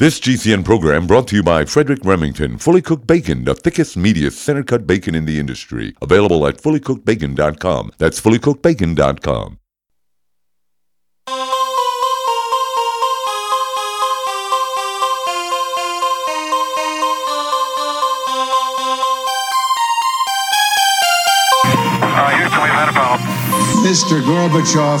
This GCN program brought to you by Frederick Remington, fully cooked bacon, the thickest, meatiest, center cut bacon in the industry. Available at fullycookedbacon.com. That's fullycookedbacon.com. Uh, Houston, we've had a problem. Mr. Gorbachev,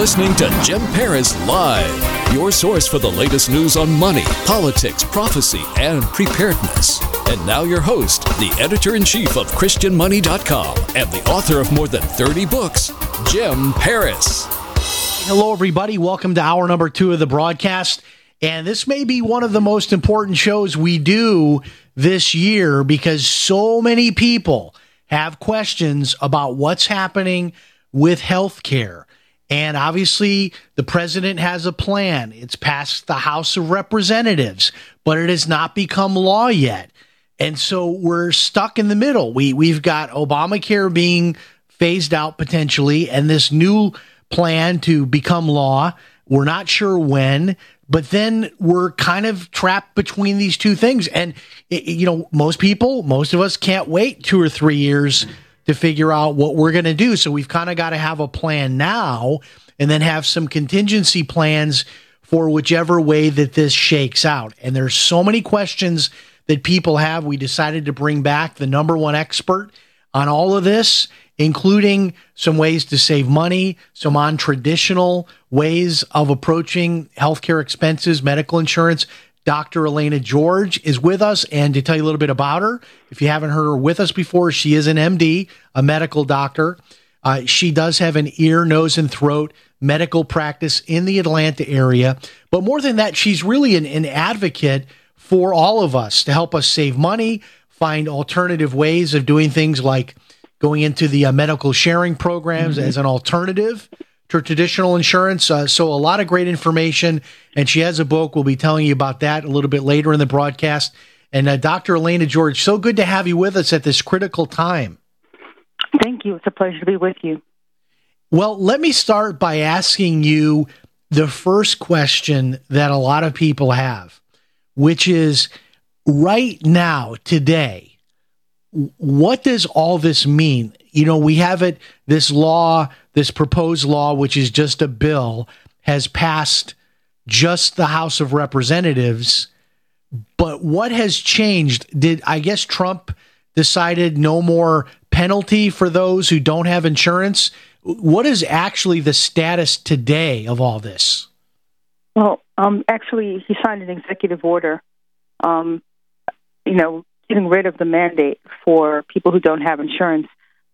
listening to Jim Paris Live, your source for the latest news on money, politics, prophecy, and preparedness. And now, your host, the editor in chief of ChristianMoney.com and the author of more than 30 books, Jim Paris. Hello, everybody. Welcome to hour number two of the broadcast. And this may be one of the most important shows we do this year because so many people have questions about what's happening with healthcare. And obviously, the president has a plan. It's passed the House of Representatives, but it has not become law yet. And so we're stuck in the middle. We we've got Obamacare being phased out potentially, and this new plan to become law. We're not sure when, but then we're kind of trapped between these two things. And you know, most people, most of us can't wait two or three years to figure out what we're going to do. So we've kind of got to have a plan now, and then have some contingency plans for whichever way that this shakes out. And there's so many questions that people have. We decided to bring back the number one expert on all of this, including some ways to save money, some on traditional ways of approaching healthcare expenses, medical insurance. Dr. Elaina George is with us. And to tell you a little bit about her, if you haven't heard her with us before, she is an MD, a medical doctor. Uh, she does have an ear, nose, and throat medical practice in the Atlanta area. But more than that, she's really an, an advocate for all of us to help us save money, find alternative ways of doing things like going into the uh, medical sharing programs as an alternative to traditional insurance. Uh, so, a lot of great information. And she has a book. We'll be telling you about that a little bit later in the broadcast. And uh, Dr. Elaina George, so good to have you with us at this critical time. Thank you. It's a pleasure to be with you. Well, let me start by asking you the first question that a lot of people have, which is right now, today, what does all this mean? You know, we have it, this law, this proposed law, which is just a bill, has passed just the House of Representatives. But what has changed? Did I guess Trump decided no more penalty for those who don't have insurance? What is actually the status today of all this? Well, um, actually, he signed an executive order, um, you know, getting rid of the mandate for people who don't have insurance.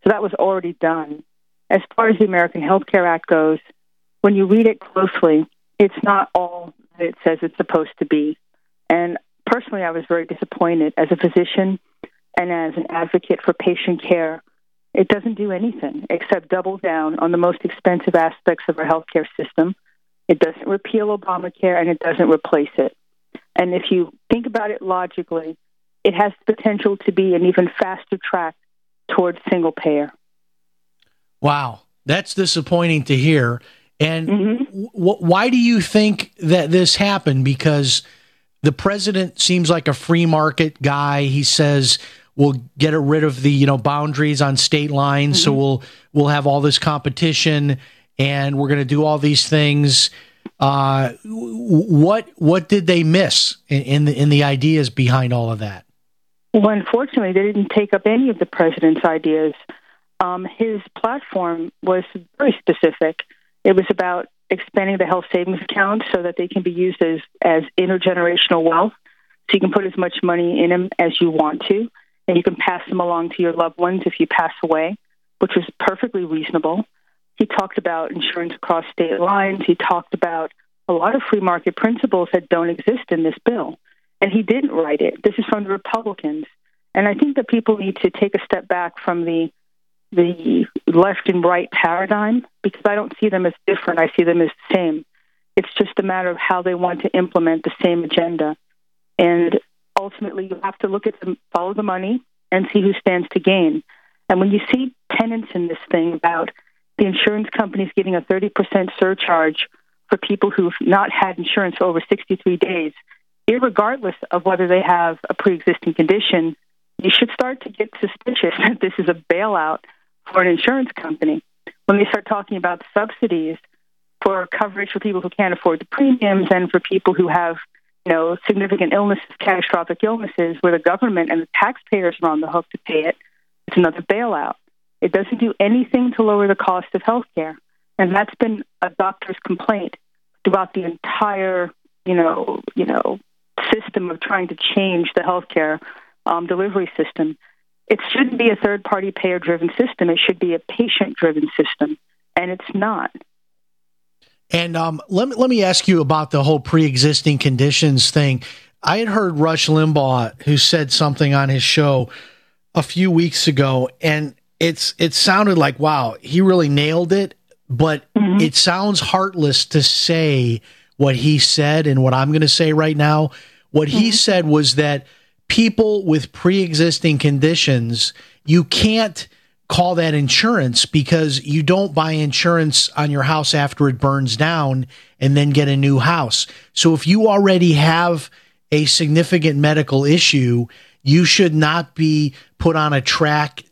So that was already done. As far as the American Health Care Act goes, when you read it closely, it's not all that it says it's supposed to be. And personally, I was very disappointed as a physician and as an advocate for patient care. It doesn't do anything except double down on the most expensive aspects of our healthcare system. It doesn't repeal Obamacare and it doesn't replace it. And if you think about it logically, it has the potential to be an even faster track towards single payer. Wow, that's disappointing to hear. And w- why do you think that this happened? Because the president seems like a free market guy. He says we'll get rid of the you know boundaries on state lines, so we'll we'll have all this competition, and we're going to do all these things. Uh, what what did they miss in, in the in the ideas behind all of that? Well, unfortunately, they didn't take up any of the president's ideas. Um, his platform was very specific. It was about expanding the health savings account so that they can be used as, as intergenerational wealth. So you can put as much money in them as you want to, and you can pass them along to your loved ones if you pass away, which was perfectly reasonable. He talked about insurance across state lines. He talked about a lot of free market principles that don't exist in this bill. and he didn't write it. This is from the Republicans, and I think that people need to take a step back from the the left and right paradigm because I don't see them as different. I see them as the same. It's just a matter of how they want to implement the same agenda, and ultimately you have to look at them, follow the money, and see who stands to gain. And when you see tenants in this thing about the insurance companies getting a 30% surcharge for people who've not had insurance for over 63 days, regardless of whether they have a pre existing condition, you should start to get suspicious that this is a bailout for an insurance company. When they start talking about subsidies for coverage for people who can't afford the premiums and for people who have you know, significant illnesses, catastrophic illnesses, where the government and the taxpayers are on the hook to pay it, it's another bailout. It doesn't do anything to lower the cost of health care. And that's been a doctor's complaint throughout the entire, you know, you know, system of trying to change the healthcare um, delivery system. It shouldn't be a third party payer driven system. It should be a patient driven system. And it's not. And um, let, me, let me ask you about the whole pre existing conditions thing. I had heard Rush Limbaugh, who said something on his show a few weeks ago, and it's it sounded like wow, he really nailed it. But mm-hmm. it sounds heartless to say what he said and what I'm going to say right now. What mm-hmm. he said was that people with pre existing conditions, you can't call that insurance because you don't buy insurance on your house after it burns down and then get a new house. So if you already have a significant medical issue, you should not be put on a track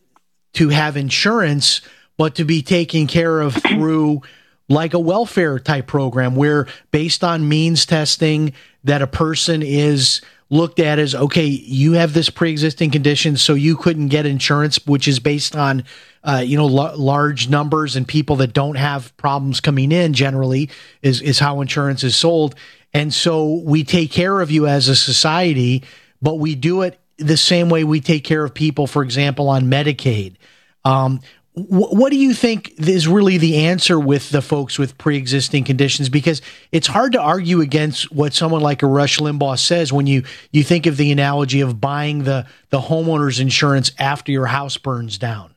to have insurance, but to be taken care of through like a welfare type program where based on means testing that a person is looked at as okay you have this pre-existing condition so you couldn't get insurance which is based on uh, you know l- large numbers and people that don't have problems coming in generally is is how insurance is sold. And so we take care of you as a society but we do it the same way we take care of people for example on medicaid. Um, what do you think is really the answer with the folks with pre-existing conditions? Because it's hard to argue against what someone like a Rush Limbaugh says when you you think of the analogy of buying the the homeowner's insurance after your house burns down.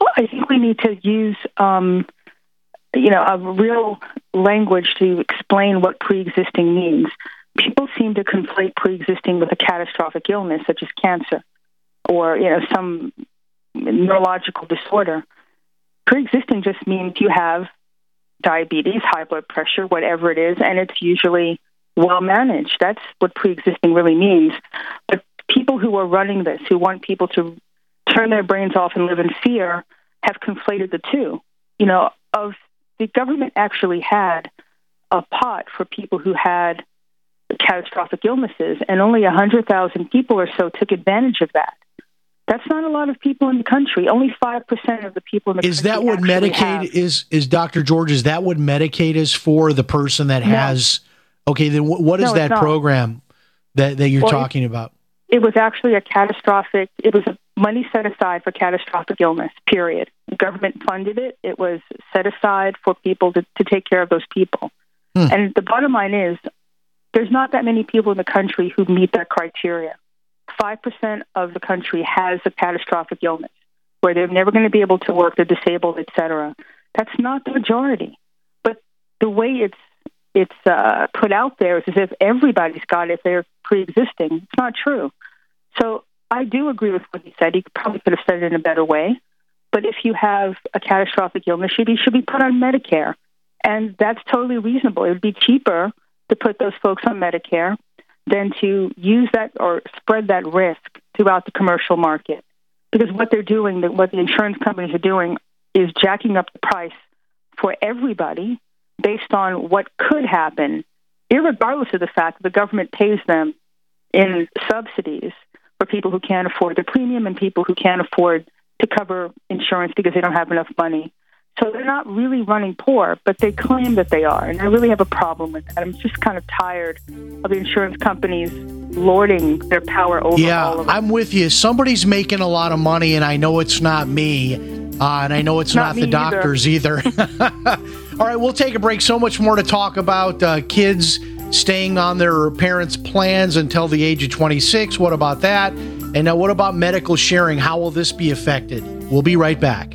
Well, I think we need to use, um, you know, a real language to explain what pre-existing means. People seem to conflate pre-existing with a catastrophic illness such as cancer, or you know, some neurological disorder. Pre-existing just means you have diabetes, high blood pressure, whatever it is, and it's usually well managed. That's what pre-existing really means. But people who are running this, who want people to turn their brains off and live in fear, have conflated the two. You know, of the government actually had a pot for people who had catastrophic illnesses, and only 100,000 people or so took advantage of that. That's not a lot of people in the country. Only five percent of the people in the is country. Is that what Medicaid have. is? Is Dr. George? Is that what Medicaid is for? The person that no. has. Okay, then what is no, that program that that you're well, talking about? It was actually a catastrophic. It was money set aside for catastrophic illness. Period. The government funded it. It was set aside for people to, to take care of those people. Hmm. And the bottom line is, there's not that many people in the country who meet that criteria. 5% of the country has a catastrophic illness where they're never going to be able to work, they're disabled, etc. That's not the majority. But the way it's it's uh, put out there is as if everybody's got it if they're pre-existing. It's not true. So I do agree with what he said. He probably could have said it in a better way. But if you have a catastrophic illness, you should be put on Medicare, and that's totally reasonable. It would be cheaper to put those folks on Medicare than to use that or spread that risk throughout the commercial market. Because what they're doing, what the insurance companies are doing, is jacking up the price for everybody based on what could happen, regardless of the fact that the government pays them in subsidies for people who can't afford the premium and people who can't afford to cover insurance because they don't have enough money. So they're not really running poor, but they claim that they are. And I really have a problem with that. I'm just kind of tired of the insurance companies lording their power over yeah, all of I'm with you. Somebody's making a lot of money, and I know it's not me. Uh, and I know it's not, not the doctors either. either. all right, we'll take a break. So much more to talk about. Uh, kids staying on their parents' plans until the age of 26. What about that? And now, what about medical sharing? How will this be affected? We'll be right back.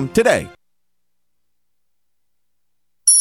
today.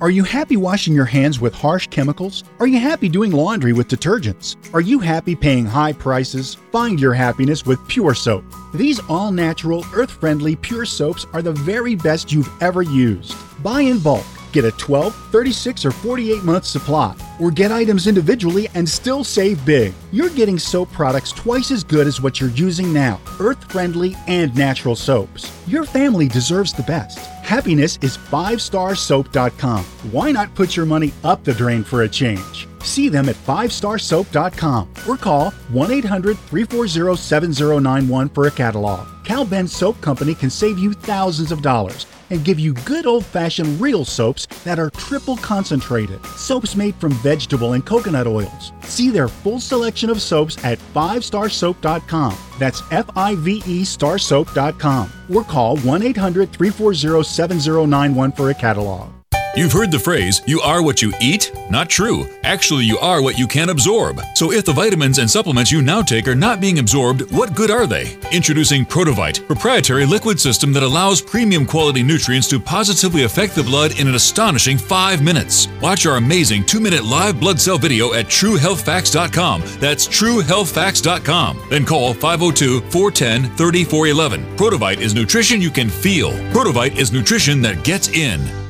Are you happy washing your hands with harsh chemicals? Are you happy doing laundry with detergents? Are you happy paying high prices? Find your happiness with Pure Soap. These all natural, earth friendly Pure Soaps are the very best you've ever used. Buy in bulk. Get a 12, 36, or 48 month supply, or get items individually and still save big. You're getting soap products twice as good as what you're using now earth friendly and natural soaps. Your family deserves the best. Happiness is 5starsoap.com. Why not put your money up the drain for a change? See them at 5starsoap.com or call 1 800 340 7091 for a catalog. Cal Ben Soap Company can save you thousands of dollars and give you good old fashioned real soaps that are triple concentrated. Soaps made from vegetable and coconut oils. See their full selection of soaps at 5starsoap.com. That's F I V E starsoap.com. Or call 1 800 340 7091 for a catalog. You've heard the phrase, you are what you eat? Not true. Actually, you are what you can absorb. So if the vitamins and supplements you now take are not being absorbed, what good are they? Introducing Protovite, proprietary liquid system that allows premium quality nutrients to positively affect the blood in an astonishing 5 minutes. Watch our amazing 2-minute live blood cell video at truehealthfacts.com. That's truehealthfacts.com. Then call 502-410-3411. Protovite is nutrition you can feel. Protovite is nutrition that gets in.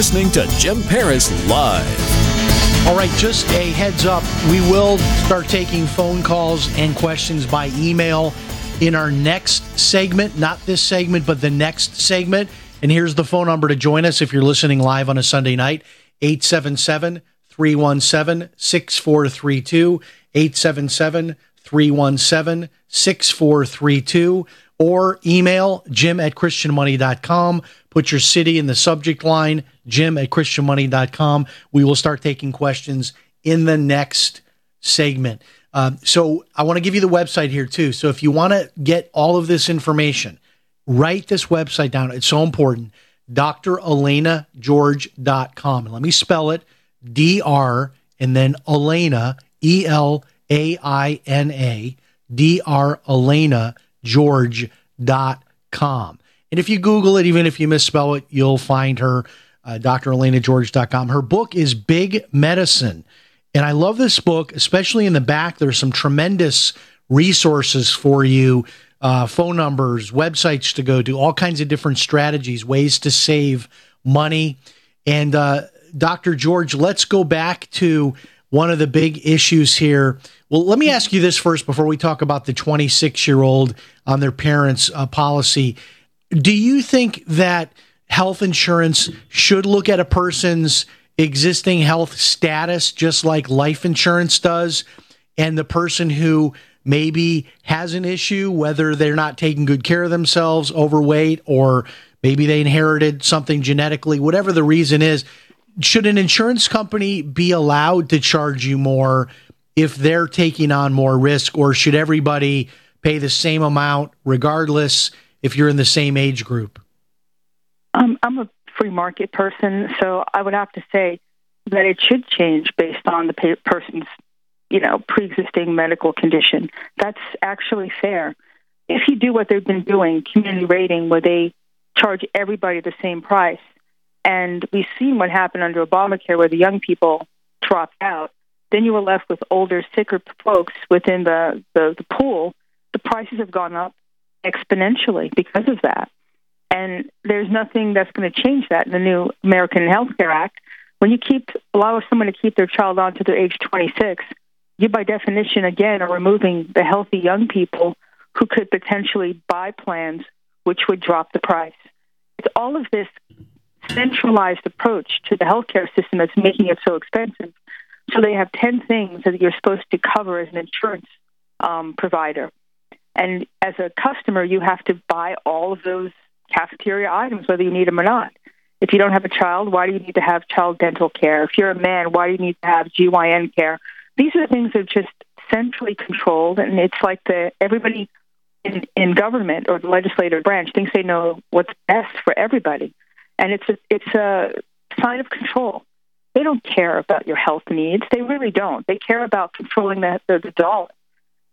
Listening to Jim Paris Live. All right, just a heads up. We will start taking phone calls and questions by email in our next segment. Not this segment, but the next segment. And here's the phone number to join us if you're listening live on a Sunday night 877 317 6432. 877 317 6432 or email jim at christianmoney.com. Put your city in the subject line, jim at christianmoney.com. We will start taking questions in the next segment. Um, so I want to give you the website here too. So if you want to get all of this information, write this website down. It's so important. DrElainaGeorge.com. And let me spell it D R and then Elaina, E L A I N A, D R Elaina George.com. And if you Google it, even if you misspell it, you'll find her, uh, DrElainaGeorge.com. Her book is Big Medicine. And I love this book, especially in the back. There's some tremendous resources for you uh, phone numbers, websites to go to, all kinds of different strategies, ways to save money. And uh, Dr. George, let's go back to one of the big issues here. Well, let me ask you this first before we talk about the 26 year old on their parents' uh, policy. Do you think that health insurance should look at a person's existing health status just like life insurance does? And the person who maybe has an issue, whether they're not taking good care of themselves, overweight, or maybe they inherited something genetically, whatever the reason is, should an insurance company be allowed to charge you more if they're taking on more risk, or should everybody pay the same amount regardless if you're in the same age group? Um, I'm a free market person, so I would have to say that it should change based on the person's you know, pre-existing medical condition. That's actually fair. If you do what they've been doing, community rating, where they charge everybody the same price, and we've seen what happened under Obamacare, where the young people dropped out, then you were left with older, sicker folks within the, the, the pool. The prices have gone up exponentially because of that. And there's nothing that's going to change that in the new American Health Care Act. When you keep allow someone to keep their child on to their age 26, you, by definition, again, are removing the healthy young people who could potentially buy plans which would drop the price. It's all of this centralized approach to the healthcare system that's making it so expensive. So they have 10 things that you're supposed to cover as an insurance um, provider. And as a customer, you have to buy all of those cafeteria items, whether you need them or not. If you don't have a child, why do you need to have child dental care? If you're a man, why do you need to have GYN care? These are things that are just centrally controlled, and it's like the everybody in, in government or the legislative branch thinks they know what's best for everybody, and it's a, it's a sign of control. They don't care about your health needs. They really don't. They care about controlling the, the, the dollar.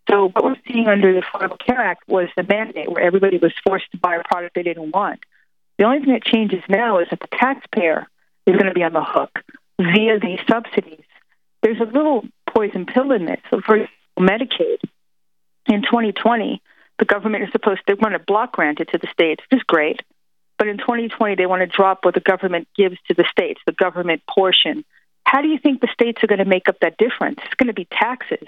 So what we're seeing under the Affordable Care Act was the mandate where everybody was forced to buy a product they didn't want. The only thing that changes now is that the taxpayer is going to be on the hook via these subsidies. There's a little poison pill in this. So, for Medicaid, in 2020, the government is supposed to want to block grant it to the states, which is great. But in 2020, they want to drop what the government gives to the states, the government portion. How do you think the states are going to make up that difference? It's going to be taxes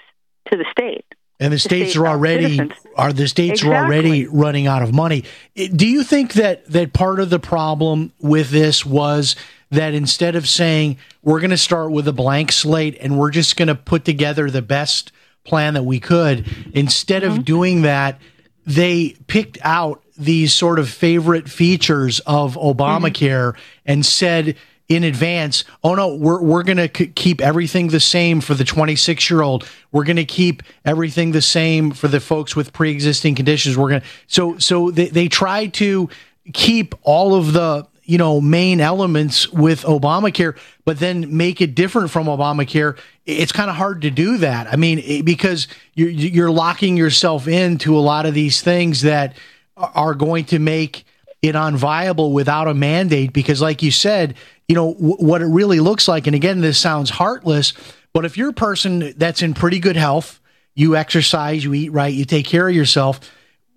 to the state. And the, states are already citizens. are the states exactly. are already running out of money. Do you think that that part of the problem with this was that instead of saying we're going to start with a blank slate and we're just going to put together the best plan that we could, instead mm-hmm. of doing that, they picked out these sort of favorite features of Obamacare mm-hmm. and said in advance, oh no, we're, we're going to c- keep everything the same for the 26 year old. We're going to keep everything the same for the folks with pre existing conditions. We're going to, so, so they, they tried to keep all of the you know, main elements with Obamacare, but then make it different from Obamacare. It's kind of hard to do that. I mean, because you're, you're locking yourself into a lot of these things that are going to make it unviable without a mandate. Because, like you said, you know, w- what it really looks like, and again, this sounds heartless, but if you're a person that's in pretty good health, you exercise, you eat right, you take care of yourself,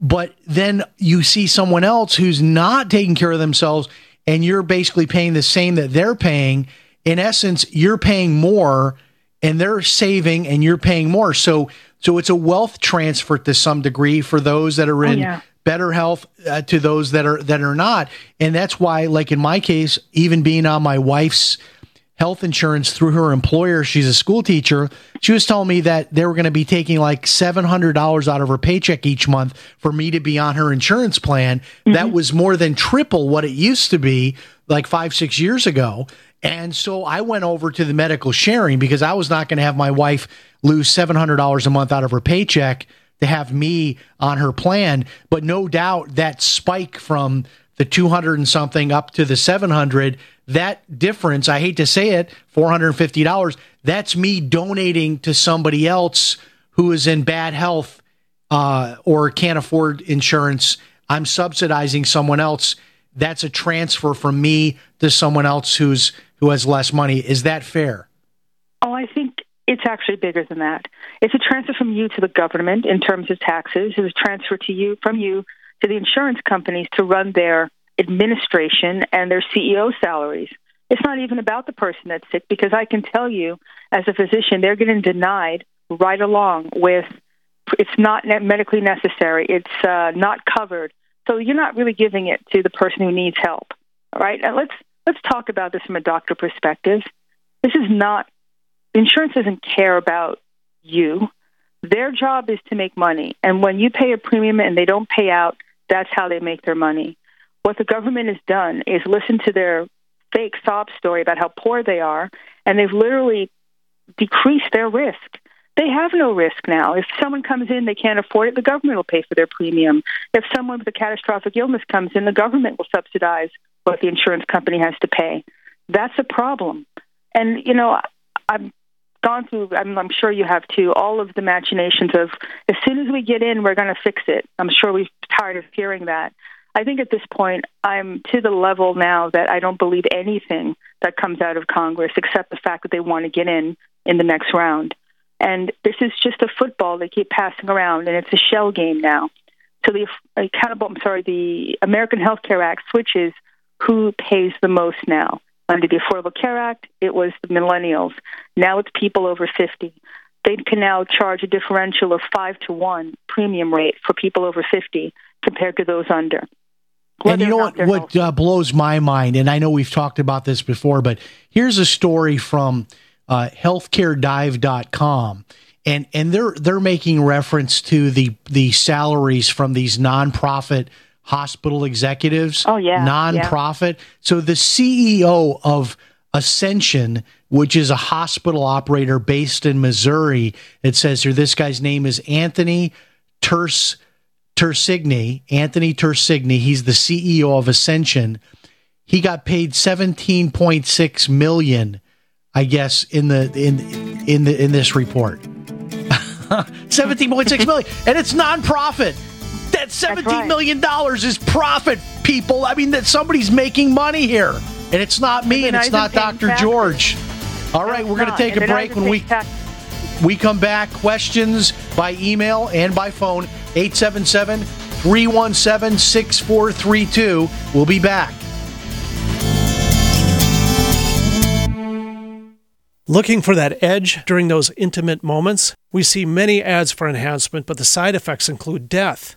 but then you see someone else who's not taking care of themselves and you're basically paying the same that they're paying, in essence, you're paying more and they're saving and you're paying more. So so it's a wealth transfer to some degree for those that are in oh, yeah. Better health uh, to those that are that are not. And that's why like in my case, even being on my wife's health insurance through her employer. She's a school teacher. She was telling me that they were going to be taking like $700 out of her paycheck each month for me to be on her insurance plan. Mm-hmm. That was more than triple what it used to be like five, six years ago. And so I went over to the medical sharing because I was not going to have my wife lose $700 a month out of her paycheck to have me on her plan. But no doubt that spike from the 200 and something up to the 700, that difference, I hate to say it, $450, that's me donating to somebody else who is in bad health uh, or can't afford insurance. I'm subsidizing someone else. That's a transfer from me to someone else who's who has less money. Is that fair? It's actually bigger than that. It's a transfer from you to the government in terms of taxes. It's a transfer to you from you to the insurance companies to run their administration and their CEO salaries. It's not even about the person that's sick because I can tell you, as a physician, they're getting denied right along with it's not medically necessary, it's uh, not covered. So you're not really giving it to the person who needs help. All right, and let's let's talk about this from a doctor perspective. This is not insurance doesn't care about you. Their job is to make money, and when you pay a premium and they don't pay out, that's how they make their money. What the government has done is listen to their fake sob story about how poor they are, and they've literally decreased their risk. They have no risk now. If someone comes in, they can't afford it, the government will pay for their premium. If someone with a catastrophic illness comes in, the government will subsidize what the insurance company has to pay. That's a problem. And, you know, I've gone through, I'm, I'm sure you have too, all of the machinations of as soon as we get in, we're going to fix it. I'm sure we're tired of hearing that. I think at this point, I'm to the level now that I don't believe anything that comes out of Congress except the fact that they want to get in in the next round. And this is just a football they keep passing around, and it's a shell game now. So the accountable, I'm sorry, the American Health Care Act switches who pays the most now. Under the Affordable Care Act, it was the millennials. Now it's people over 50. They can now charge a differential of five to one premium rate for people over 50 compared to those under and you know what? What uh, blows my mind, and I know we've talked about this before, but here's a story from uh, healthcaredive.com. And and they're they're making reference to the the salaries from these nonprofit hospital executives. Oh yeah, nonprofit. Yeah. So the CEO of Ascension, which is a hospital operator based in Missouri, it says here this guy's name is Anthony Terse Tersigni, Anthony Tersigni, he's the CEO of Ascension. He got paid 17.6 million, I guess, in the in in the in this report. 17.6 million. And it's nonprofit. That seventeen right. million dollars is profit, people. I mean that somebody's making money here. And it's not me and, and it's not Dr. Taxes. George. All right, we're going to take and a break when we tax- we come back. Questions by email and by phone 877 317 6432. We'll be back. Looking for that edge during those intimate moments? We see many ads for enhancement, but the side effects include death.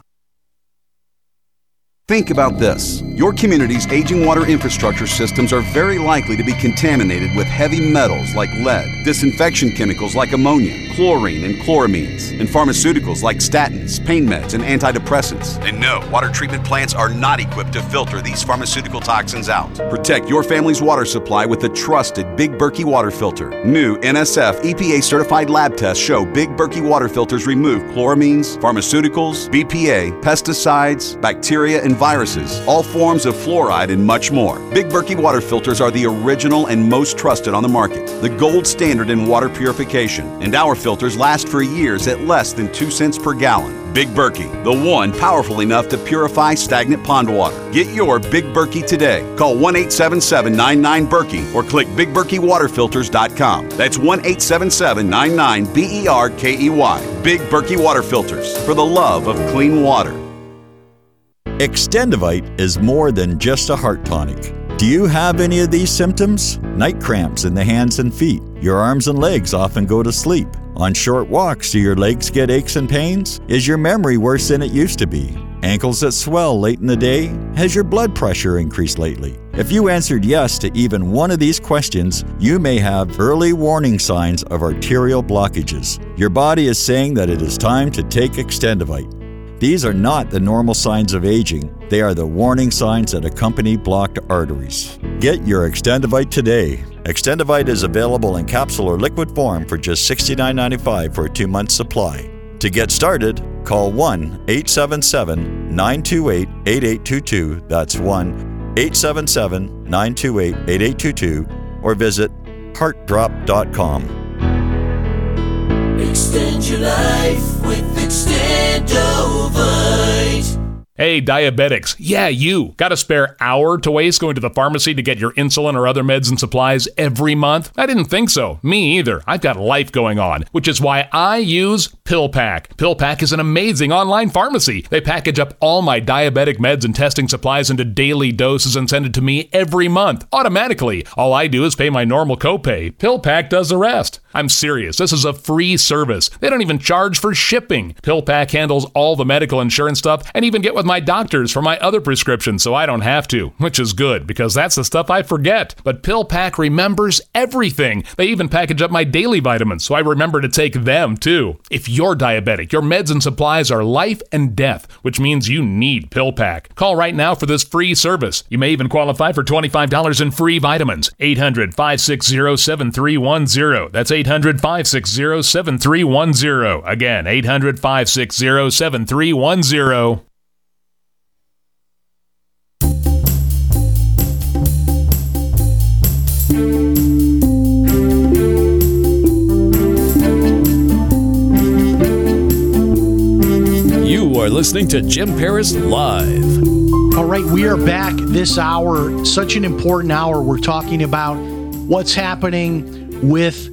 Think about this. Your community's aging water infrastructure systems are very likely to be contaminated with heavy metals like lead, disinfection chemicals like ammonia, chlorine and chloramines, and pharmaceuticals like statins, pain meds, and antidepressants. And no, water treatment plants are not equipped to filter these pharmaceutical toxins out. Protect your family's water supply with the trusted Big Berkey water filter. New NSF EPA certified lab tests show Big Berkey water filters remove chloramines, pharmaceuticals, BPA, pesticides, bacteria, and viruses, all forms of fluoride, and much more. Big Berkey water filters are the original and most trusted on the market, the gold standard in water purification, and our filters last for years at less than 2 cents per gallon. Big Berkey, the one powerful enough to purify stagnant pond water. Get your Big Berkey today. Call 1 877 99 Berkey or click BigBerkeyWaterFilters.com. That's 1 877 99 B E R K E Y. Big Berkey Water Filters for the love of clean water. Extendivite is more than just a heart tonic. Do you have any of these symptoms? Night cramps in the hands and feet. Your arms and legs often go to sleep. On short walks, do your legs get aches and pains? Is your memory worse than it used to be? Ankles that swell late in the day? Has your blood pressure increased lately? If you answered yes to even one of these questions, you may have early warning signs of arterial blockages. Your body is saying that it is time to take Extendivite. These are not the normal signs of aging, they are the warning signs that accompany blocked arteries. Get your Extendivite today. Extendivite is available in capsule or liquid form for just $69.95 for a two month supply. To get started, call 1 877 928 8822. That's 1 877 928 8822 or visit heartdrop.com. Extend your life with Extendovite. Hey, diabetics. Yeah, you. Got a spare hour to waste going to the pharmacy to get your insulin or other meds and supplies every month? I didn't think so. Me either. I've got life going on, which is why I use PillPack. PillPack is an amazing online pharmacy. They package up all my diabetic meds and testing supplies into daily doses and send it to me every month, automatically. All I do is pay my normal copay. PillPack does the rest. I'm serious. This is a free service. They don't even charge for shipping. PillPack handles all the medical insurance stuff and even get with my doctors for my other prescriptions so I don't have to, which is good because that's the stuff I forget. But PillPack remembers everything. They even package up my daily vitamins so I remember to take them too. If you're diabetic, your meds and supplies are life and death, which means you need PillPack. Call right now for this free service. You may even qualify for $25 in free vitamins. 800 560 7310. That's 800 560 7310. Again, 800 560 7310. You are listening to Jim Paris Live. All right, we are back this hour. Such an important hour. We're talking about what's happening with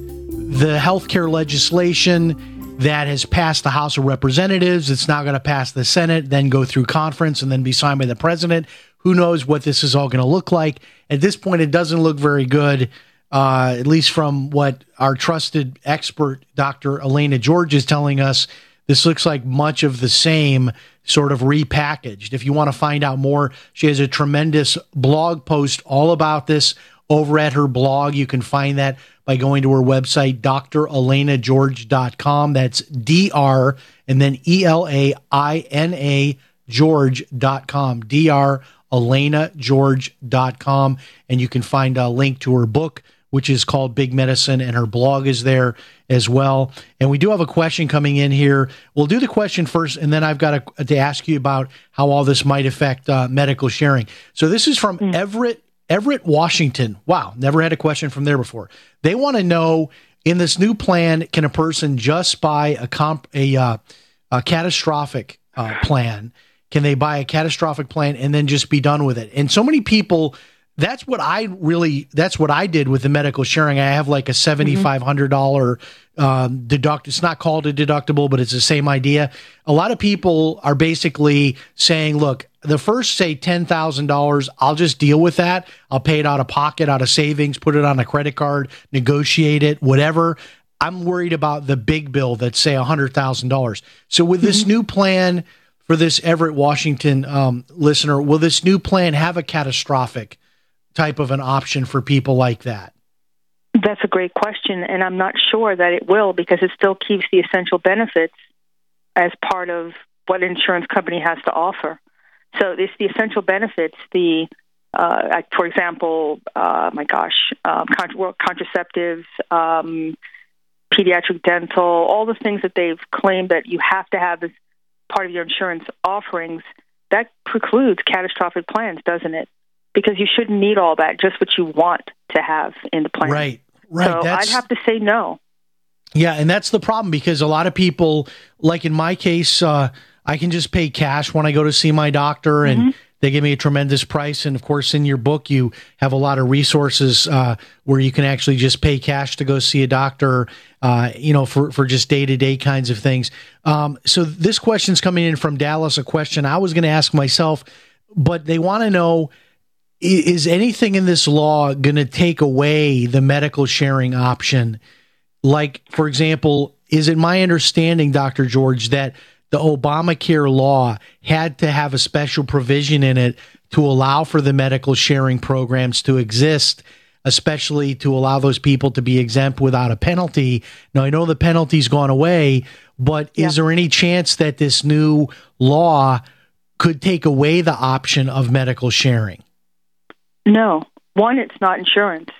the healthcare legislation that has passed the House of Representatives. It's now going to pass the Senate, then go through conference, and then be signed by the president. Who knows what this is all going to look like? At this point, it doesn't look very good, uh, at least from what our trusted expert, Dr. Elaina George, is telling us. This looks like much of the same sort of repackaged. If you want to find out more, she has a tremendous blog post all about this over at her blog. You can find that by going to her website, drelainageorge.com. That's D R and then E L A I N A George.com. D-R elainageorge.com. And you can find a link to her book, which is called Big Medicine, and her blog is there as well. And we do have a question coming in here. We'll do the question first, and then I've got to, to ask you about how all this might affect uh, medical sharing. So this is from Everett, Everett, Washington. Wow, never had a question from there before. They want to know in this new plan, can a person just buy a comp a, uh, a catastrophic uh, plan? Can they buy a catastrophic plan and then just be done with it? And so many people that's what I really that's what I did with the medical sharing. I have like a seventy five hundred dollar um, deduct. It's not called a deductible, but it's the same idea. A lot of people are basically saying, "Look, the first say ten thousand dollars, I'll just deal with that. I'll pay it out of pocket, out of savings, put it on a credit card, negotiate it, whatever." I'm worried about the big bill that's say hundred thousand dollars. So with this new plan for this Everett Washington um, listener, will this new plan have a catastrophic? Type of an option for people like that? That's a great question, and I'm not sure that it will because it still keeps the essential benefits as part of what insurance company has to offer. So it's the essential benefits, the uh, for example, uh, my gosh, contra- contraceptives, um, pediatric dental, all the things that they've claimed that you have to have as part of your insurance offerings. That precludes catastrophic plans, doesn't it? Because you shouldn't need all that, just what you want to have in the plan. Right, right. So That's- I'd have to say no. Yeah, and that's the problem because a lot of people, like in my case, uh, I can just pay cash when I go to see my doctor, and Mm-hmm. they give me a tremendous price. And of course, in your book, you have a lot of resources uh, where you can actually just pay cash to go see a doctor. Uh, you know, for for just day to day kinds of things. Um, so this question's coming in from Dallas. A question I was going to ask myself, but they want to know is anything in this law going to take away the medical sharing option? Like, for example, is it my understanding, Dr. George, that the Obamacare law had to have a special provision in it to allow for the medical sharing programs to exist, especially to allow those people to be exempt without a penalty? Now, I know the penalty's gone away, but is there any chance that this new law could take away the option of medical sharing? No, one, it's not insurance,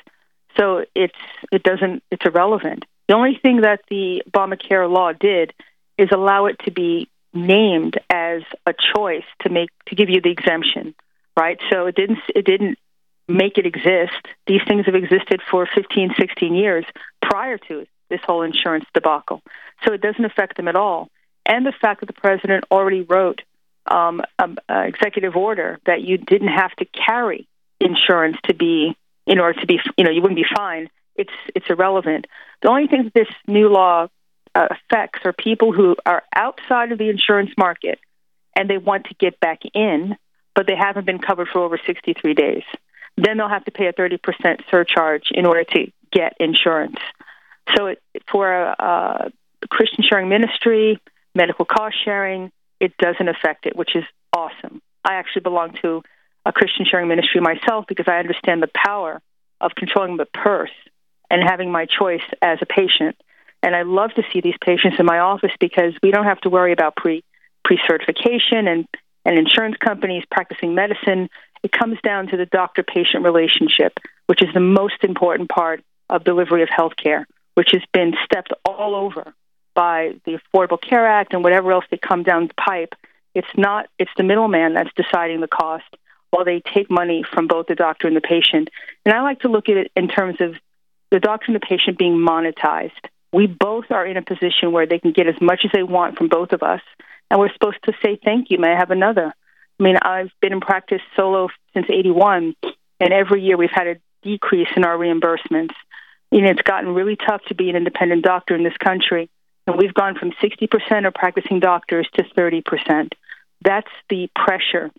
so it's it doesn't it's irrelevant. The only thing that the Obamacare law did is allow it to be named as a choice to make to give you the exemption, right? So it didn't it didn't make it exist. These things have existed for 15, 16 years prior to this whole insurance debacle. So it doesn't affect them at all. And the fact that the president already wrote um, an executive order that you didn't have to carry insurance to be in order to be you know you wouldn't be fined. It's it's irrelevant. The only thing this new law uh, affects are people who are outside of the insurance market and they want to get back in, but they haven't been covered for over 63 days. Then they'll have to pay a 30% surcharge in order to get insurance. So it, for a, a Christian sharing ministry, medical cost sharing, it doesn't affect it, which is awesome. I actually belong to a Christian sharing ministry myself because I understand the power of controlling the purse and having my choice as a patient. And I love to see these patients in my office because we don't have to worry about pre pre certification and, and insurance companies practicing medicine. It comes down to the doctor patient relationship, which is the most important part of delivery of healthcare, which has been stepped all over by the Affordable Care Act and whatever else they come down the pipe. It's not it's the middleman that's deciding the cost while they take money from both the doctor and the patient. And I like to look at it in terms of the doctor and the patient being monetized. We both are in a position where they can get as much as they want from both of us, and we're supposed to say thank you. May I have another? I mean, I've been in practice solo since 81, and every year we've had a decrease in our reimbursements. Know, it's gotten really tough to be an independent doctor in this country, and we've gone from 60% of practicing doctors to 30%. That's the pressure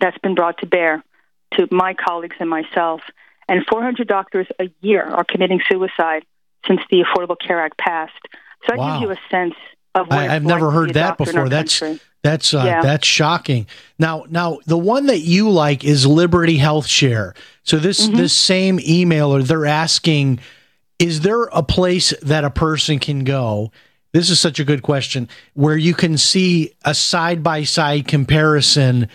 that's been brought to bear to my colleagues and myself. And 400 doctors a year are committing suicide since the Affordable Care Act passed. So Wow. gives you a sense of what I, I've never heard that before. That's country. that's uh, Yeah. that's shocking. Now, now the one that you like is Liberty Health Share. So this Mm-hmm. this same emailer, they're asking, is there a place that a person can go? This is such a good question where you can see a side by side comparison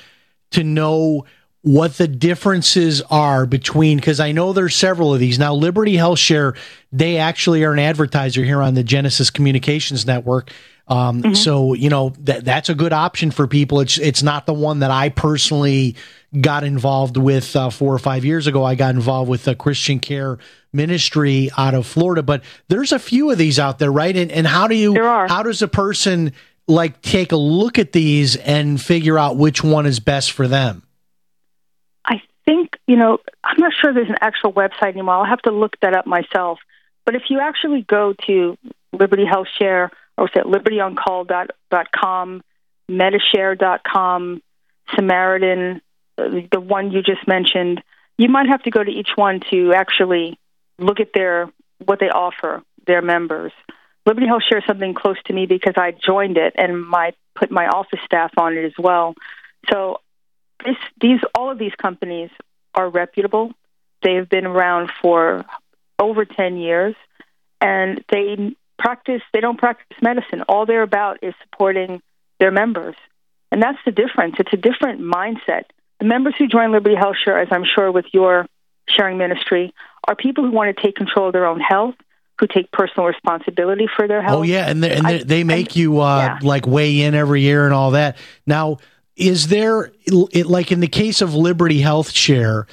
to know what the differences are between because I know there's several of these. Now Liberty Health Share, they actually are an advertiser here on the Genesis Communications Network. Um, So you know that that's a good option for people. It's it's not the one that I personally got involved with uh, four or five years ago. I got involved with a Christian Care Ministry out of Florida, but there's a few of these out there, right? And and how do you how does a person like take a look at these and figure out which one is best for them? I think, you know, I'm not sure there's an actual website anymore. I'll have to look that up myself. But if you actually go to Liberty Health Share or it libertyoncall.com, medishare.com, Samaritan, the one you just mentioned, you might have to go to each one to actually look at their what they offer their members. Liberty Health shares something close to me because I joined it and my put my office staff on it as well. So this, these all of these companies are reputable. They have been around for over 10 years and they practice they don't practice medicine. All they're about is supporting their members. And that's the difference. It's a different mindset. The members who join Liberty Health Share, as I'm sure with your sharing ministry, are people who want to take control of their own health, who take personal responsibility for their health. Oh yeah, and they, and I- they, make you uh, like weigh in every year and all that. Now, is there it, like in the case of Liberty Health Share?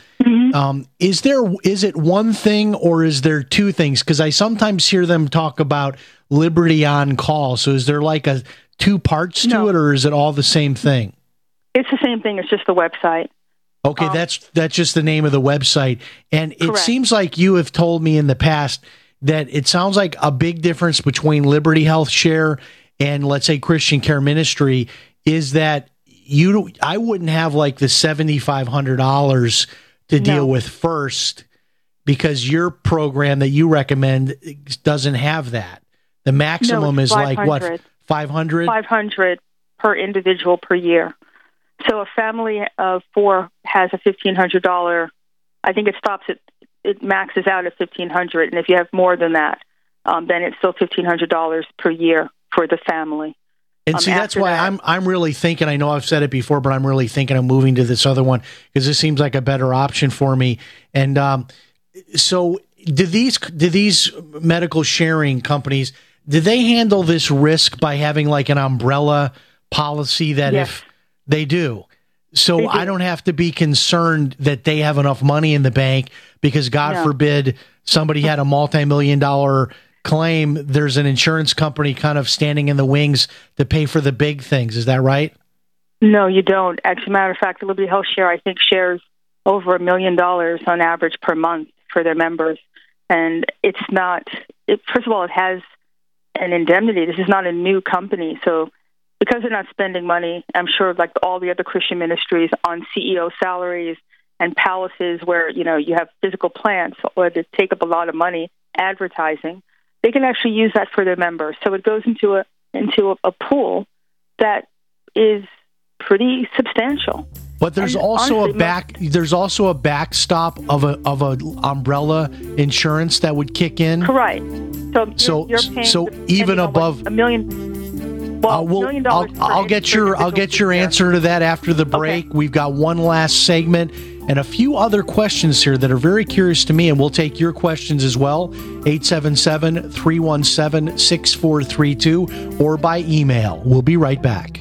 Um, is there is it one thing or is there two things? Because I sometimes hear them talk about Liberty on call. So is there like a two parts to No. it, or is it all the same thing? It's the same thing. It's just the website. Okay, that's that's just the name of the website. And it Correct. seems like you have told me in the past that it sounds like a big difference between Liberty Health Share and let's say Christian Care Ministry is that you I wouldn't have like the seventy five hundred dollars to deal No. with first because your program that you recommend doesn't have that. The maximum it's is like what 500. five hundred. 500 per individual per year. So a family of four has a $1,500. I think it stops at, it maxes out at 1500 And if you have more than that, um, then it's still $1,500 per year for the family. And Um, see, that's why that- I'm I'm really thinking. I know I've said it before, but I'm really thinking of moving to this other one because this seems like a better option for me. And um, so, do these do these medical sharing companies do they handle this risk by having like an umbrella policy that Yes. if they do, so do. I don't have to be concerned that they have enough money in the bank because God No. forbid somebody had a multi-million dollar claim there's an insurance company kind of standing in the wings to pay for the big things is that right No, you don't. As a matter of fact, Liberty Health Share, I think, shares over a million dollars on average per month for their members. And it's not, it, first of all, it has an indemnity. This is not a new company. So because they're not spending money, I'm sure, like all the other Christian ministries, on CEO salaries and palaces where, you know, you have physical plants or that take up a lot of money advertising, they can actually use that for their members. So it goes into a, into a, a pool that is pretty substantial. but there's And also honestly, a back there's also a backstop of a of a umbrella insurance that would kick in Correct. So, So- you're, you're paying so even above- a million. Well, Uh, well, I'll, I'll get your I'll get your answer to that after the break. We've got one last segment and a few other questions here that are very curious to me, and we'll take your questions as well. 877-317-6432 or by email. We'll be right back.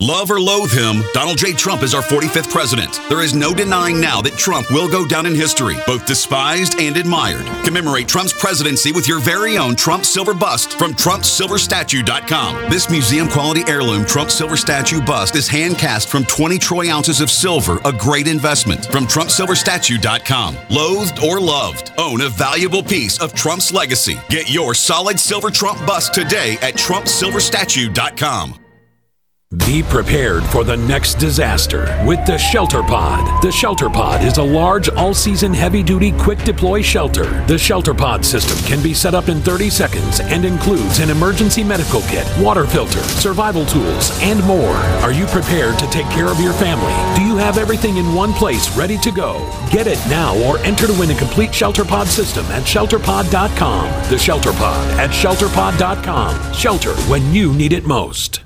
Love or loathe him, Donald J. Trump is our 45th president. There is no denying now that Trump will go down in history, both despised and admired. Commemorate Trump's presidency with your very own Trump silver bust from TrumpSilverStatue.com. This museum quality heirloom Trump silver statue bust is hand cast from 20 troy ounces of silver, a great investment from TrumpSilverStatue.com. Loathed or loved, own a valuable piece of Trump's legacy. Get your solid silver Trump bust today at TrumpSilverStatue.com. Be prepared for the next disaster with the Shelter Pod. The Shelter Pod is a large, all season, heavy duty, quick deploy shelter. The Shelter Pod system can be set up in 30 seconds and includes an emergency medical kit, water filter, survival tools, and more. Are you prepared to take care of your family? Do you have everything in one place ready to go? Get it now or enter to win a complete Shelter Pod system at shelterpod.com. The Shelter Pod at shelterpod.com. Shelter when you need it most.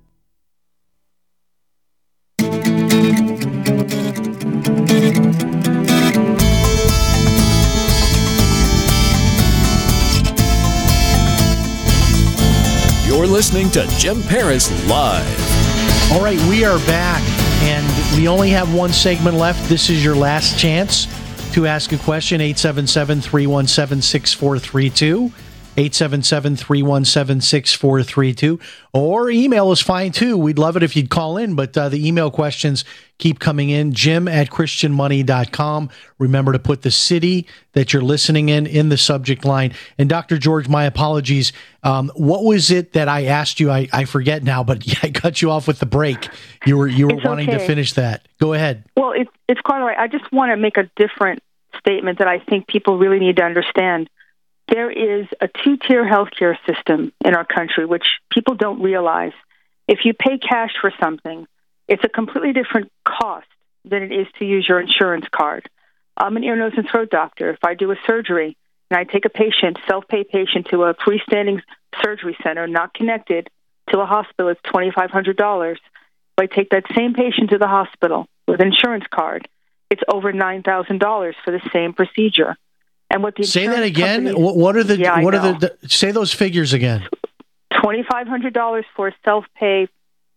You're listening to Jim Paris Live. All right, we are back, and we only have one segment left. This is your last chance to ask a question. 877 317 6432. 877 317 6432. Or email is fine too. We'd love it if you'd call in, but uh, the email questions keep coming in. Jim at ChristianMoney.com. Remember to put the city that you're listening in in the subject line. And Dr. George, my apologies. Um, what was it that I asked you? I, I forget now, but I cut you off with the break. You were you were It's wanting to finish that. Go ahead. Well, it, it's quite all right. I just want to make a different statement that I think people really need to understand. There is a two tier healthcare system in our country, which people don't realize. If you pay cash for something, it's a completely different cost than it is to use your insurance card. I'm an ear, nose, and throat doctor. If I do a surgery and I take a patient, self pay patient, to a freestanding surgery center not connected to a hospital, it's $2,500. If I take that same patient to the hospital with an insurance card, it's over $9,000 for the same procedure. And what the Say that again. companies- What are the Yeah, what are the, the say those figures again? $2,500 for a self pay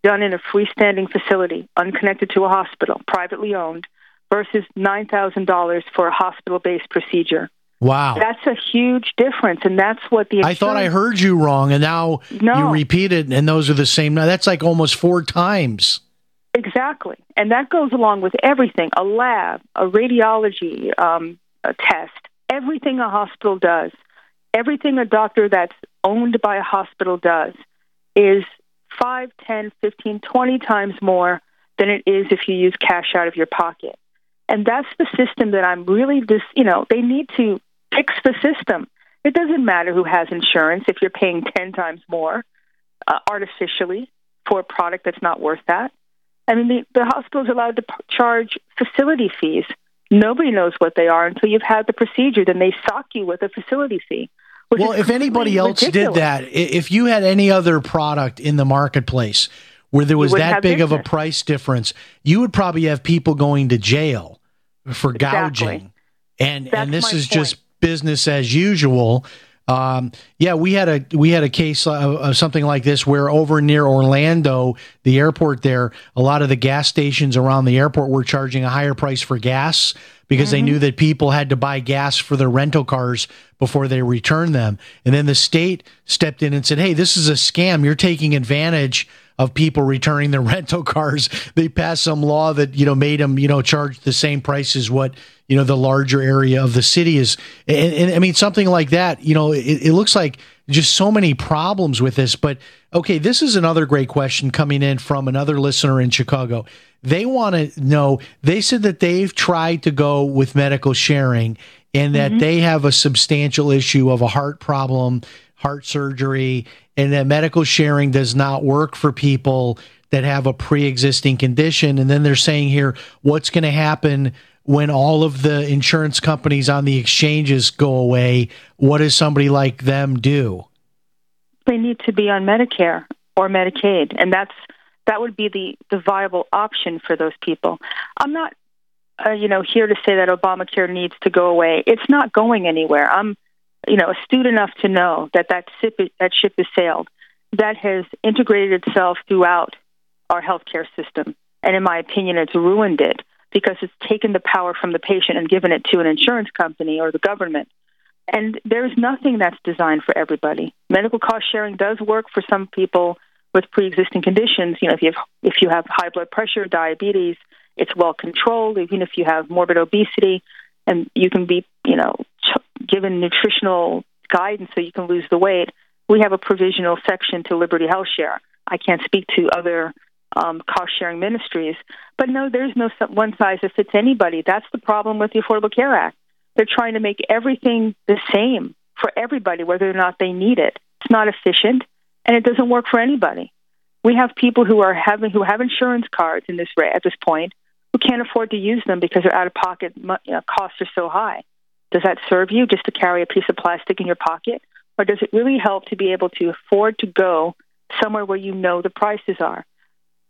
done in a freestanding facility, unconnected to a hospital, privately owned, versus $9,000 for a hospital based procedure. Wow. That's a huge difference, and that's what the I thought I heard you wrong, and now No. you repeated, and those are the same. Now that's like almost four times. Exactly. And that goes along with everything a lab, a radiology um, a test, everything a hospital does, everything a doctor that's owned by a hospital does is 5, 10, 15, 20 times more than it is if you use cash out of your pocket. And that's the system that I'm really this, you know, they need to fix the system. It doesn't matter who has insurance if you're paying 10 times more uh, artificially for a product that's not worth that. I mean, the, the hospital's allowed to p- charge facility fees. Nobody knows what they are until you've had the procedure. Then they sock you with a facility fee. Well, if anybody else did that, if you had any other product in the marketplace where there was that big of a price difference, you would probably have people going to jail for Exactly. gouging. And That's and this is just business as usual. Um, yeah, we had a we had a case of, of something like this where over near Orlando, the airport there, a lot of the gas stations around the airport were charging a higher price for gas because they knew that people had to buy gas for their rental cars before they returned them. And then the state stepped in and said, "Hey, this is a scam. You're taking advantage of people returning their rental cars." They passed some law that you know made them you know charge the same price as what you know the larger area of the city is. And, and I mean something like that. You know, it, it looks like just so many problems with this. But okay, this is another great question coming in from another listener in Chicago. They want to know. They said that they've tried to go with medical sharing and that mm-hmm. they have a substantial issue of a heart problem, heart surgery, and that medical sharing does not work for people that have a pre-existing condition. And then they're saying here what's going to happen when all of the insurance companies on the exchanges go away? What does somebody like them do? They need to be on medicare or medicaid and that's that would be the the viable option for those people. I'm not uh, you know here to say that obamacare needs to go away. It's not going anywhere. I'm you know astute enough to know that that ship that ship has sailed that has integrated itself throughout our healthcare system. And in my opinion, it's ruined it because it's taken the power from the patient and given it to an insurance company or the government. And there's nothing that's designed for everybody. Medical cost sharing does work for some people with pre-existing conditions. You know, if you have if you have high blood pressure, diabetes, it's well controlled. Even if you have morbid obesity, and you can be, you know, given nutritional guidance so you can lose the weight. We have a provisional section to Liberty Health Share. I can't speak to other um, cost sharing ministries. But no, there's no one size that fits anybody. That's the problem with the Affordable Care Act. They're trying to make everything the same for everybody, whether or not they need it. It's not efficient, and it doesn't work for anybody. We have people who are having who have insurance cards in this at this point who can't afford to use them because their out of pocket costs are so high. Does that serve you just to carry a piece of plastic in your pocket, or does it really help to be able to afford to go somewhere where you know the prices are?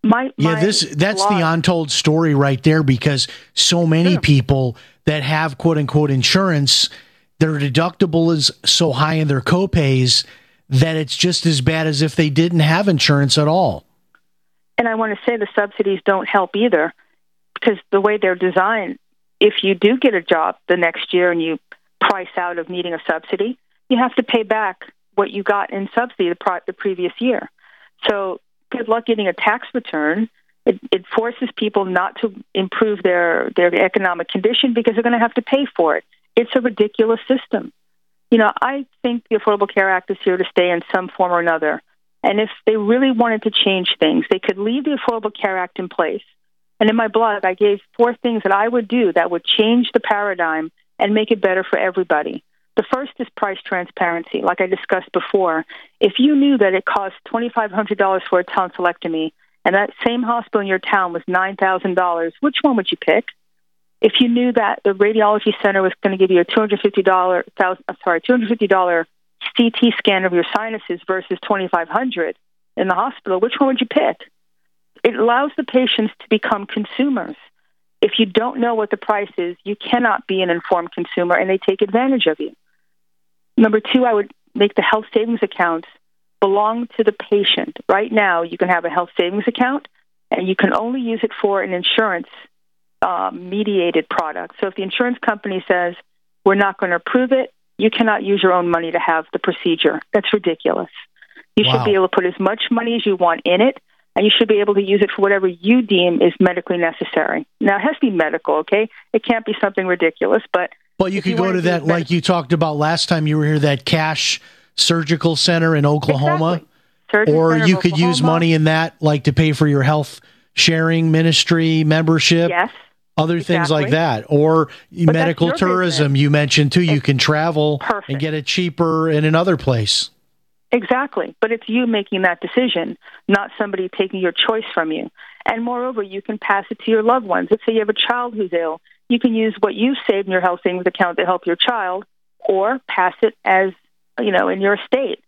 My, yeah, this that's blog. the untold story right there because so many sure. people that have quote unquote insurance, their deductible is so high in their copays that it's just as bad as if they didn't have insurance at all. And I want to say the subsidies don't help either because the way they're designed, if you do get a job the next year and you price out of needing a subsidy, you have to pay back what you got in subsidy the, pro- the previous year. So good luck getting a tax return. It, it forces people not to improve their their economic condition because they're going to have to pay for it. It's a ridiculous system. You know, I think the Affordable Care Act is here to stay in some form or another. And if they really wanted to change things, they could leave the Affordable Care Act in place. And in my blog, I gave four things that I would do that would change the paradigm and make it better for everybody. The first is price transparency, like I discussed before. If you knew that it cost $2,500 for a tonsillectomy and that same hospital in your town was $9,000, which one would you pick? If you knew that the radiology center was going to give you a $250, sorry, $250 CT scan of your sinuses versus 2,500 in the hospital, which one would you pick? It allows the patients to become consumers. If you don't know what the price is, you cannot be an informed consumer and they take advantage of you. Number two, I would make the health savings accounts belong to the patient. Right now, you can have a health savings account, and you can only use it for an insurance uh, mediated product. So if the insurance company says, we're not going to approve it, you cannot use your own money to have the procedure. That's ridiculous. You wow. should be able to put as much money as you want in it, and you should be able to use it for whatever you deem is medically necessary. Now, it has to be medical, okay? It can't be something ridiculous, but well, you could you go to that, like you talked about last time you were here, that cash surgical center in Oklahoma. Exactly. or you could Oklahoma. use money in that, like to pay for your health sharing ministry membership. Yes. Other exactly. things like that, or but medical tourism. Business. You mentioned too. You can travel Perfect. and get it cheaper in another place. Exactly. But it's you making that decision, not somebody taking your choice from you. And moreover, you can pass it to your loved ones. Let's say you have a child who's ill you can use what you've saved in your health savings account to help your child or pass it as, you know, in your estate.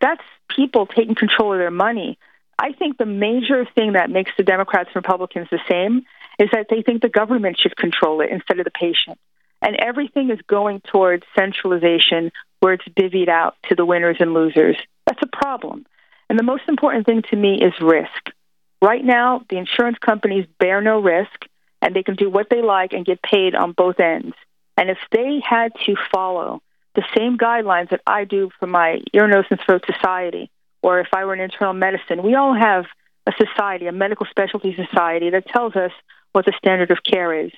That's people taking control of their money. I think the major thing that makes the Democrats and Republicans the same is that they think the government should control it instead of the patient. And everything is going towards centralization where it's divvied out to the winners and losers. That's a problem. And the most important thing to me is risk. Right now, the insurance companies bear no risk and they can do what they like and get paid on both ends. And if they had to follow the same guidelines that I do for my ear, nose, and throat society, or if I were in internal medicine, we all have a society, a medical specialty society that tells us what the standard of care is.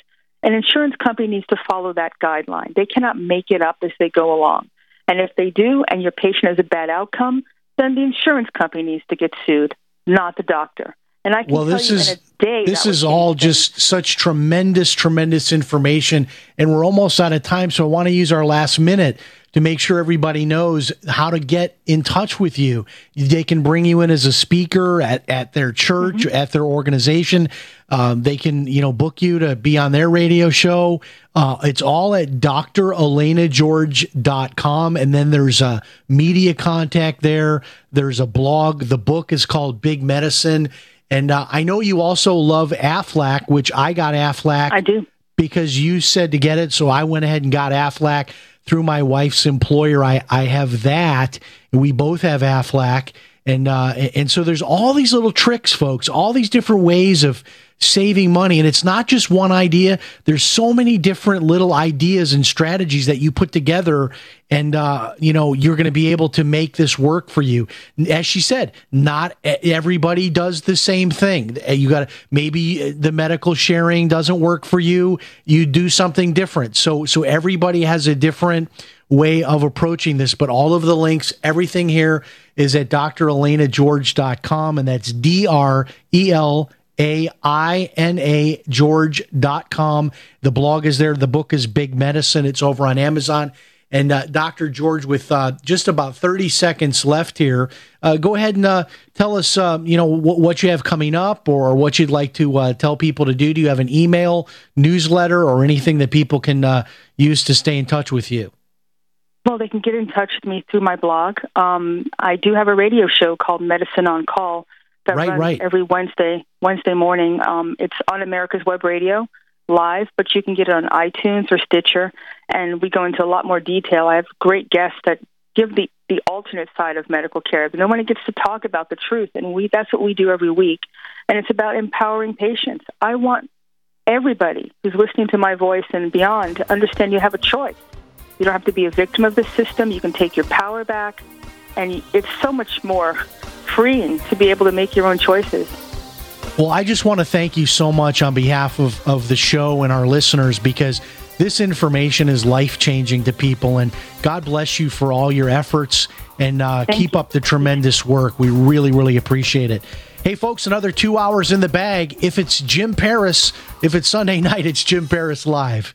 An insurance company needs to follow that guideline. They cannot make it up as they go along. And if they do, and your patient has a bad outcome, then the insurance company needs to get sued, not the doctor. And I can well, this is day, this is all just such tremendous, tremendous information, and we're almost out of time. So I want to use our last minute to make sure everybody knows how to get in touch with you. They can bring you in as a speaker at, at their church, mm-hmm. at their organization. Um, they can, you know, book you to be on their radio show. Uh, it's all at drelainageorge.com. And then there's a media contact there. There's a blog. The book is called Big Medicine. And uh, I know you also love Aflac, which I got Aflac. I do. Because you said to get it. So I went ahead and got Aflac through my wife's employer. I, I have that. We both have Aflac. And, uh, and so there's all these little tricks, folks, all these different ways of saving money. And it's not just one idea. There's so many different little ideas and strategies that you put together. And, uh, you know, you're going to be able to make this work for you. As she said, not everybody does the same thing. You got to, maybe the medical sharing doesn't work for you. You do something different. So, so everybody has a different way of approaching this, but all of the links, everything here is at drelainageorge.com and that's D R E L a I N A George.com. The blog is there. The book is Big Medicine. It's over on Amazon. And uh, Dr. George, with uh, just about 30 seconds left here, uh, go ahead and uh, tell us, uh, you know, w- what you have coming up or what you'd like to uh, tell people to do. Do you have an email, newsletter, or anything that people can use to stay in touch with you? Well, they can get in touch with me through my blog. Um, I do have a radio show called Medicine on Call that right, runs right. every Wednesday Wednesday morning. Um, it's on America's Web Radio live, but you can get it on iTunes or Stitcher, and we go into a lot more detail. I have great guests that give the the alternate side of medical care. But nobody gets to talk about the truth, and we that's what we do every week. And it's about empowering patients. I want everybody who's listening to my voice and beyond to understand you have a choice. You don't have to be a victim of the system. You can take your power back, and it's so much more freeing to be able to make your own choices. Well, I just want to thank you so much on behalf of, of the show and our listeners because this information is life changing to people. And God bless you for all your efforts and uh, keep you. up the tremendous work. We really, really appreciate it. Hey, folks, another two hours in the bag. If it's Jim Paris, if it's Sunday night, it's Jim Paris Live.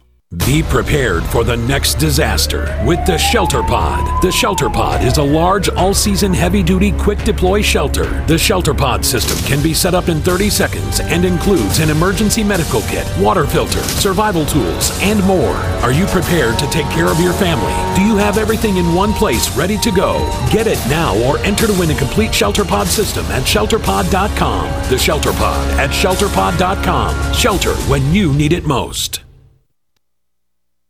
Be prepared for the next disaster with the Shelter Pod. The Shelter Pod is a large, all season, heavy duty, quick deploy shelter. The Shelter Pod system can be set up in 30 seconds and includes an emergency medical kit, water filter, survival tools, and more. Are you prepared to take care of your family? Do you have everything in one place ready to go? Get it now or enter to win a complete Shelter Pod system at shelterpod.com. The Shelter Pod at shelterpod.com. Shelter when you need it most.